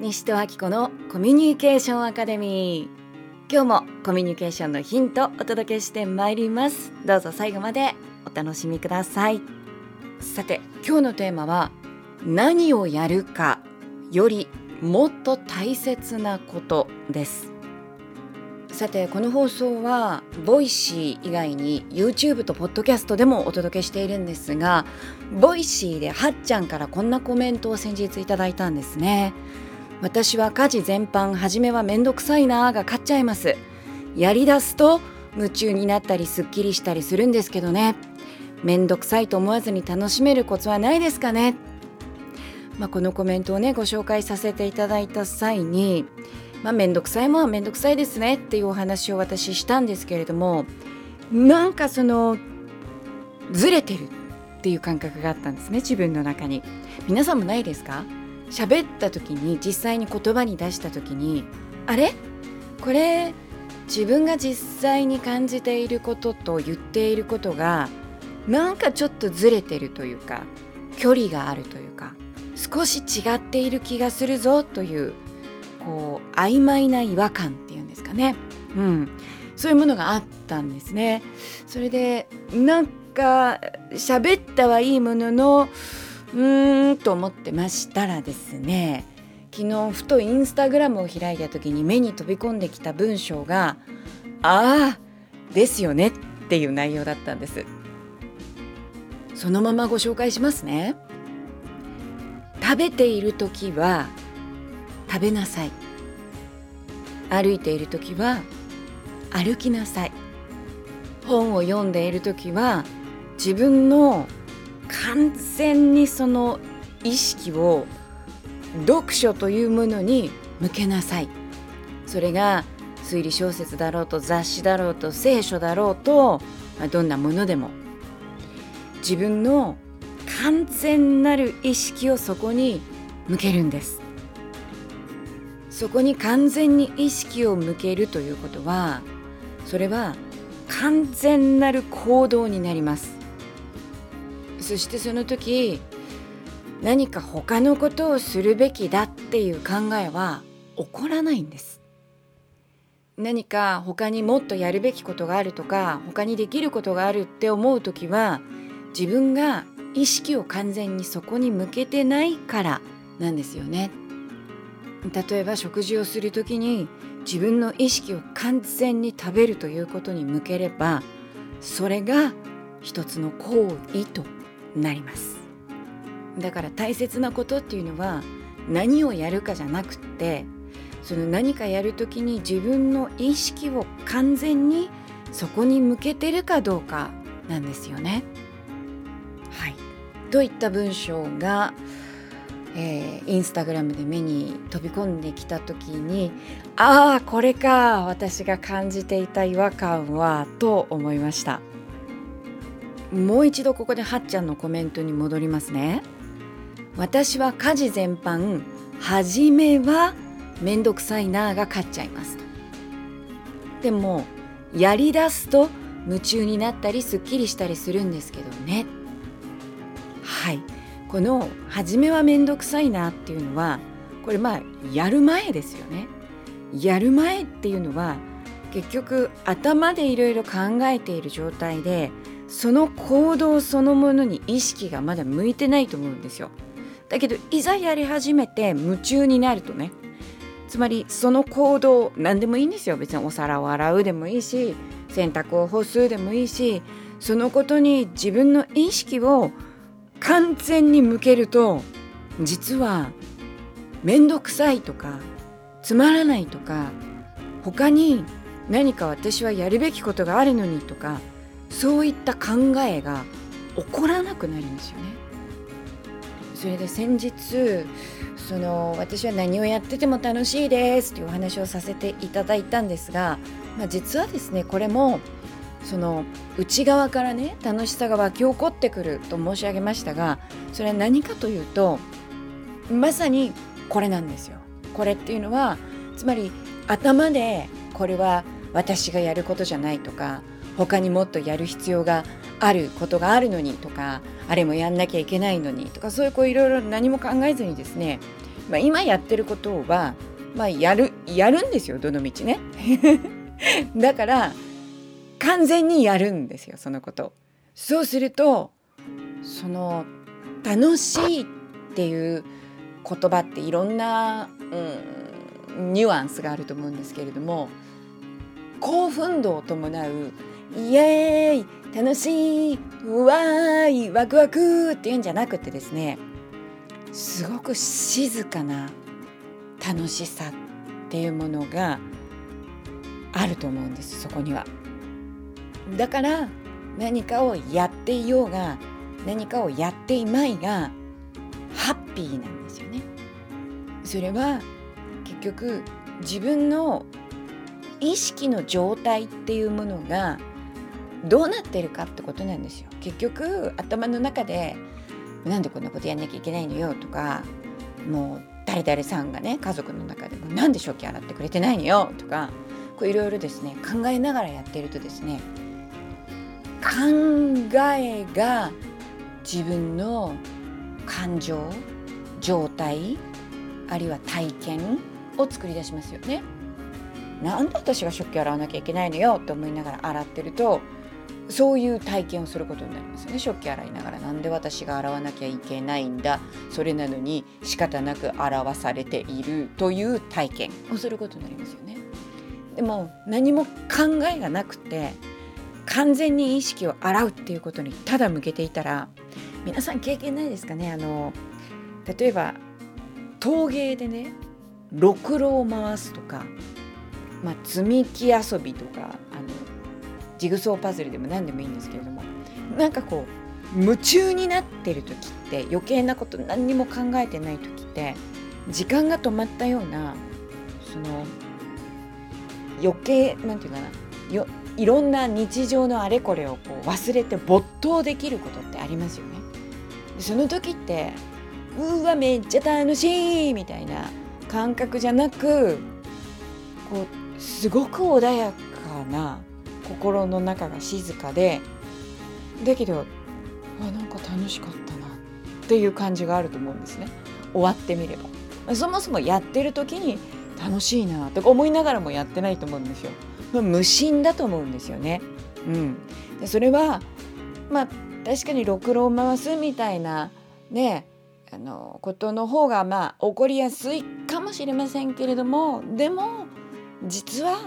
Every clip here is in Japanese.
西任暁子のコミュニケーションアカデミー。今日もコミュニケーションのヒントお届けしてまいります。どうぞ最後までお楽しみください。さて今日のテーマは何をやるかよりもっと大切なことです。さてこの放送は Voicy 以外に YouTube とポッドキャストでもお届けしているんですがVoicy ではっちゃんからこんなコメントを先日いただいたんですね。私は家事全般初めはめんどくさいなーが勝っちゃいます。やりだすと夢中になったりすっきりしたりするんですけどね。めんどくさいと思わずに楽しめるコツはないですかね。まあ、このコメントをねご紹介させていただいた際にまあ、めんどくさいもんはめんどくさいですねっていうお話を私したんですけれどもなんかそのずれてるっていう感覚があったんですね自分の中に。皆さんもないですか？喋った時に実際に言葉に出した時にあれ？これ自分が実際に感じていることと言っていることがなんかちょっとずれてるというか距離があるというか少し違っている気がするぞというこう曖昧な違和感っていうんですかね、うん、そういうものがあったんですね。それでなんか喋ったはいいもののうーんと思ってましたらですね昨日ふとインスタグラムを開いた時に目に飛び込んできた文章が「ああですよね」っていう内容だったんです。そのままご紹介しますね。食べている時は食べなさい歩いている時は歩きなさい本を読んでいる時は自分の完全にその意識を読書というものに向けなさい。それが推理小説だろうと雑誌だろうと聖書だろうとどんなものでも。自分の完全なる意識をそこに向けるんです。そこに完全に意識を向けるということはそれは完全なる行動になります。そしてその時何か他のことをするべきだっていう考えは起こらないんです何か他にもっとやるべきことがあるとか他にできることがあるって思う時は自分が意識を完全にそこに向けてないからなんですよね。例えば食事をする時に自分の意識を完全に食べるということに向ければそれが一つの行為となります。だから大切なことっていうのは何をやるかじゃなくってその何かやる時に自分の意識を完全にそこに向けてるかどうかなんですよね。はい、といった文章がえー、インスタグラムで目に飛び込んできた時にああこれか私が感じていた違和感はと思いました。もう一度ここではっちゃんのコメントに戻りますね。私は家事全般初めはめんどくさいなが勝っちゃいます。でもやりだすと夢中になったりすっきりしたりするんですけどね。はい。この初めは面倒くさいなっていうのはこれまあやる前ですよね。やる前っていうのは結局頭でいろいろ考えている状態でその行動そのものに意識がまだ向いてないと思うんですよ。だけどいざやり始めて夢中になるとねつまりその行動何でもいいんですよ別にお皿を洗うでもいいし洗濯を干すでもいいしそのことに自分の意識を完全に向けると実は面倒くさいとかつまらないとか他に何か私はやるべきことがあるのにとかそういった考えが起こらなくなるんですよね。それで先日その私は何をやってても楽しいですというお話をさせていただいたんですが、まあ、実はですねこれもその内側からね楽しさが湧き起こってくると申し上げましたがそれは何かというとまさにこれなんですよ。これっていうのはつまり頭でこれは私がやることじゃないとか他にもっとやる必要があることがあるのにとかあれもやんなきゃいけないのにとかそういうこういろいろ何も考えずにですねまあ、今やってることは、まあ、やるやるんですよどの道ね。だから完全にやるんですよそのこと。そうするとその楽しいっていう言葉っていろんな、うん、ニュアンスがあると思うんですけれども興奮度を伴うイエーイ楽しいうわーいワクワクっていうんじゃなくてですねすごく静かな楽しさっていうものがあると思うんですそこには。だから何かをやっていようが何かをやっていまいがハッピーなんですよね。それは結局自分の意識の状態っていうものがどうなってるかってことなんですよ。結局頭の中でなんでこんなことやんなきゃいけないのよとかもう誰々さんがね家族の中でもなんで食器洗ってくれてないのよとかこういろいろですね考えながらやってるとですね考えが自分の感情状態あるいは体験を作り出しますよね。なんで私が食器洗わなきゃいけないのよって思いながら洗ってるとそういう体験をすることになりますよね。食器洗いながらなんで私が洗わなきゃいけないんだ。それなのに仕方なく洗わされているという体験をすることになりますよね。でも何も考えがなくて完全に意識を洗うっていうことにただ向けていたら皆さん経験ないですかね。あの例えば陶芸でねろくろを回すとか、まあ、積み木遊びとかあのジグソーパズルでも何でもいいんですけれどもなんかこう夢中になってる時って余計なこと何にも考えてない時って時間が止まったようなその余計なんていうかなよいろんな日常のあれこれをこう忘れて没頭できることってありますよね。その時ってうわめっちゃ楽しいみたいな感覚じゃなくこうすごく穏やかな心の中が静かでだけどあなんか楽しかったなっていう感じがあると思うんですね。終わってみれば。そもそもやってる時に楽しいなとか思いながらもやってないと思うんですよ。無心だと思うんですよね。うん。でそれはまあ確かにろくろを回すみたいなねあのことの方がまあ起こりやすいかもしれませんけれどもでも実は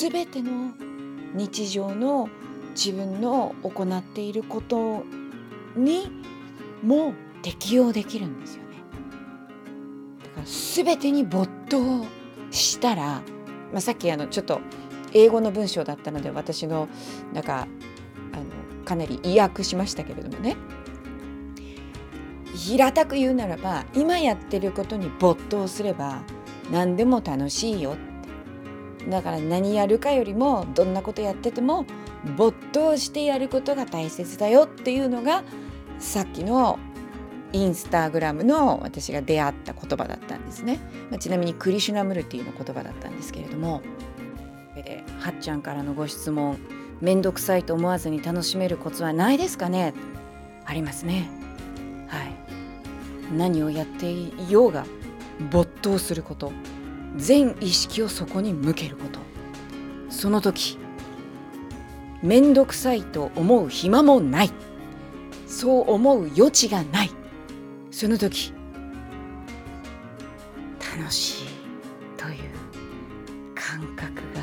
全ての日常の自分の行っていることにも適用できるんですよね。だから全てに没頭したら、まあ、さっきあのちょっと英語の文章だったので私のなんかあのかなり意訳しましたけれどもね平たく言うならば今やってることに没頭すれば何でも楽しいよってだから何やるかよりもどんなことやってても没頭してやることが大切だよっていうのがさっきのインスタグラムの私が出会った言葉だったんですね、まあ、ちなみにクリシュナムルティの言葉だったんですけれどもではっちゃんからのご質問めんどくさいと思わずに楽しめるコツはないですかね？ありますね。はい。何をやっていようが没頭すること。全意識をそこに向けること。その時めんどくさいと思う暇もない。そう思う余地がない。その時楽しいという感覚が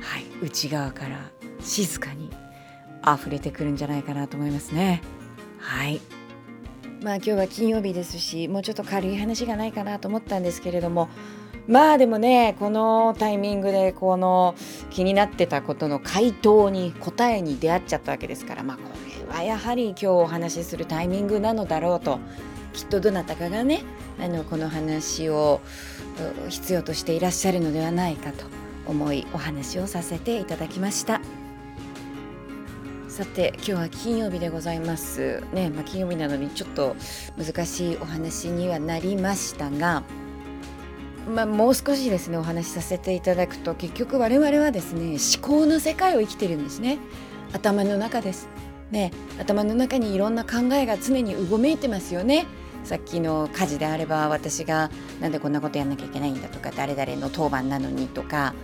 はい内側から静かに溢れてくるんじゃないかなと思いますね。はい。まあ今日は金曜日ですしもうちょっと軽い話がないかなと思ったんですけれどもまあでもねこのタイミングでこの気になってたことの回答に答えに出会っちゃったわけですからまあこれはやはり今日お話しするタイミングなのだろうときっとどなたかがねあのこの話を必要としていらっしゃるのではないかと思いお話をさせていただきました。さて今日は金曜日でございます。ね、まあ、金曜日なのにちょっと難しいお話にはなりましたが、まあ、もう少しですねお話しさせていただくと結局我々はですね思考の世界を生きてるんですね。頭の中です。ね頭の中にいろんな考えが常にうごめいてますよね。さっきの家事であれば私がなんでこんなことやんなきゃいけないんだとか誰々の当番なのにとか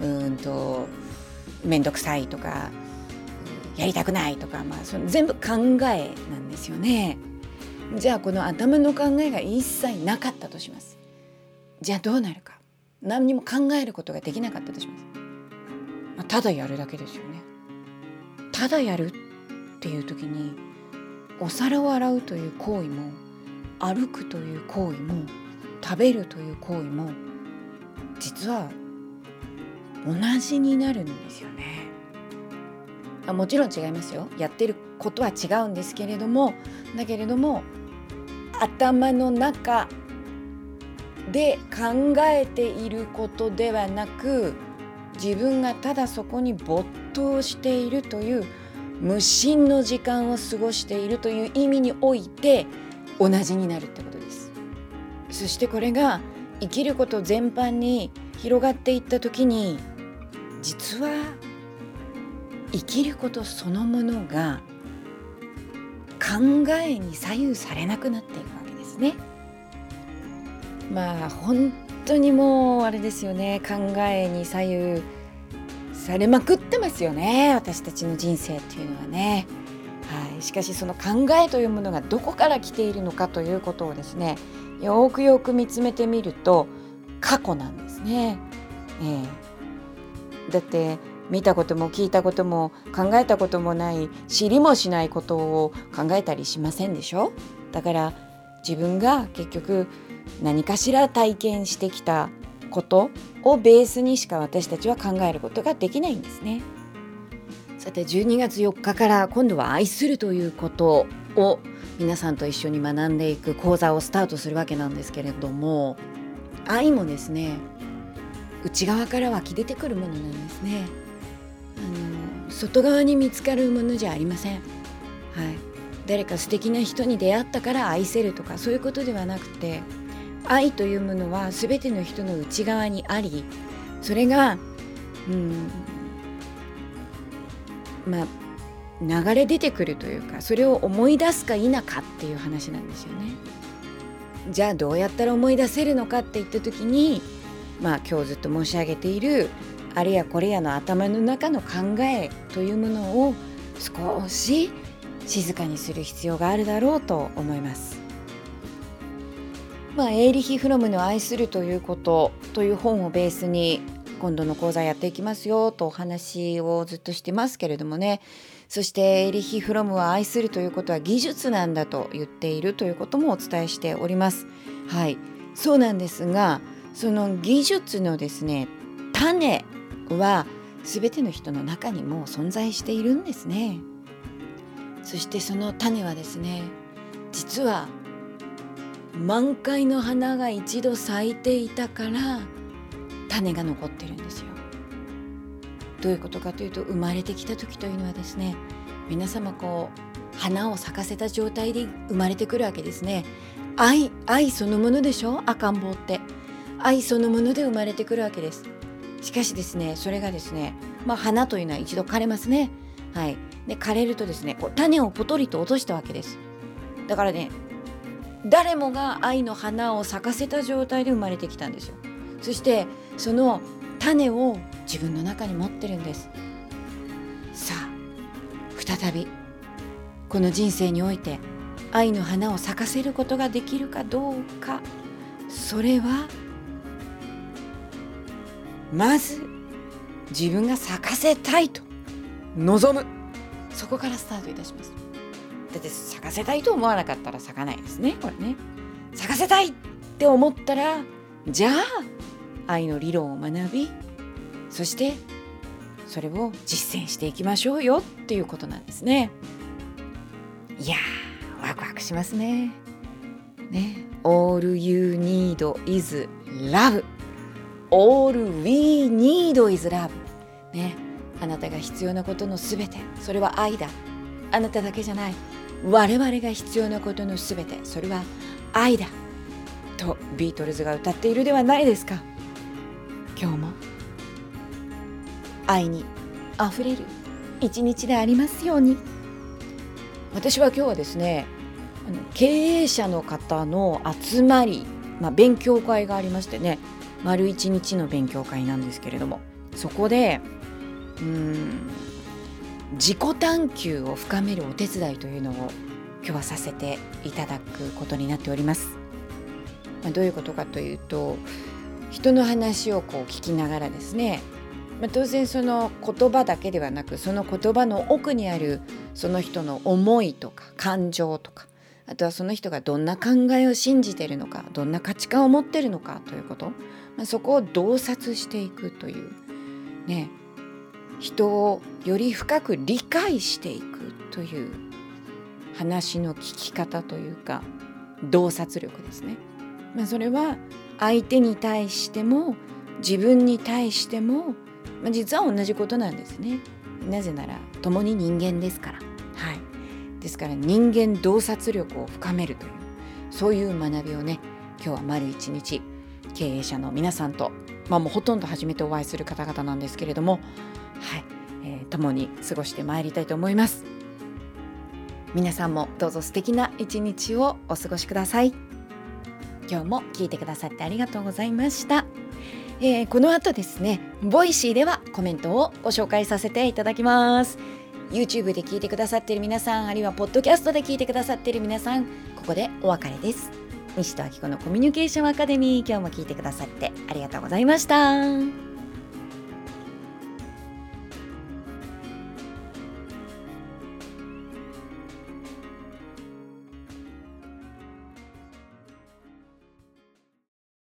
うんと面倒くさいとかやりたくないとか、まあ、その全部考えなんですよね。じゃあこの頭の考えが一切なかったとします。じゃあどうなるか何にも考えることができなかったとします。まあ、ただやるだけですよね。ただやるっていう時にお皿を洗うという行為も歩くという行為も食べるという行為も実は同じになるんですよね。もちろん違いますよ。やってることは違うんですけれどもだけれども頭の中で考えていることではなく自分がただそこに没頭しているという無心の時間を過ごしているという意味において同じになるってことです。そしてこれが生きること全般に広がっていった時に実は生きることそのものが考えに左右されなくなっていくわけですね。まあ本当にもうあれですよね考えに左右されまくってますよね私たちの人生っていうのはね。はい、しかしその考えというものがどこから来ているのかということをですねよくよく見つめてみると過去なんですね。えー、だって見たことも聞いたことも考えたこともない知りもしないことを考えたりしませんでしょ？だから自分が結局何かしら体験してきたことをベースにしか私たちは考えることができないんですね。さて12月4日から今度は愛するということを皆さんと一緒に学んでいく講座をスタートするわけなんですけれども愛もですね内側から湧き出てくるものなんですね。あの外側に見つかるものじゃありません。はい、誰か素敵な人に出会ったから愛せるとかそういうことではなくて愛というものは全ての人の内側にありそれが、うん、まあ流れ出てくるというかそれを思い出すか否かっていう話なんですよね。じゃあどうやったら思い出せるのかって言った時にまあ今日ずっと申し上げているあれやこれやの頭の中の考えというものを少し静かにする必要があるだろうと思います。まあ、エーリヒ・フロムの「愛するということ」という本をベースに今度の講座やっていきますよとお話をずっとしてますけれどもねそしてエーリヒ・フロムは愛するということは技術なんだと言っているということもお伝えしております。はいそうなんですがその技術のですね種は全ての人の中にも存在しているんですね。そしてその種はですね実は満開の花が一度咲いていたから種が残ってるんですよ。どういうことかというと生まれてきた時というのはですね皆様こう花を咲かせた状態で生まれてくるわけですね。愛愛そのものでしょ？赤ん坊って。愛そのもので生まれてくるわけです。しかしですねそれがですねまあ花というのは一度枯れますね。はい。で枯れるとですねこう種をポトリと落としたわけです。だからね誰もが愛の花を咲かせた状態で生まれてきたんですよ。そしてその種を自分の中に持ってるんです。さあ再びこの人生において愛の花を咲かせることができるかどうか。それはまず自分が咲かせたいと。望む。そこからスタートいたします。だって咲かせたいと思わなかったら咲かないですねこれね。咲かせたいって思ったらじゃあ愛の理論を学びそしてそれを実践していきましょうよっていうことなんですね。いやーワクワクしますね。ね。All you need is love All we need is love. ね。あなたが必要なことのすべて。それは愛だ。あなただけじゃない。我々が必要なことのすべて。それは愛だ。とビートルズが歌っているではないですか。今日も。愛にあふれる。一日でありますように。私は今日はですね経営者の方の集まり、まあ、勉強会がありましてね。丸一日の勉強会なんですけれどもそこでうん自己探求を深めるお手伝いというのを今日はさせていただくことになっております。まあ、どういうことかというと人の話をこう聞きながらですね、まあ、当然その言葉だけではなくその言葉の奥にあるその人の思いとか感情とかあとはその人がどんな考えを信じてるのかどんな価値観を持ってるのかということ、まあ、そこを洞察していくというね人をより深く理解していくという話の聞き方というか洞察力ですね。まあ、それは相手に対しても自分に対しても、まあ、実は同じことなんですね。なぜなら共に人間ですから。はい、ですから人間洞察力を深めるというそういう学びをね今日は丸一日経営者の皆さんと、まあ、もうほとんど初めてお会いする方々なんですけれども、はいえー、共に過ごしてまいりたいと思います。皆さんもどうぞ素敵な一日をお過ごしください。今日も聞いてくださってありがとうございました。えー、この後ですね、 Voicy ではコメントをご紹介させていただきます。YouTube で聞いてくださっている皆さん、あるいはポッドキャストで聞いてくださっている皆さん、ここでお別れです。西任暁子のコミュニケーションアカデミー、今日も聞いてくださってありがとうございました。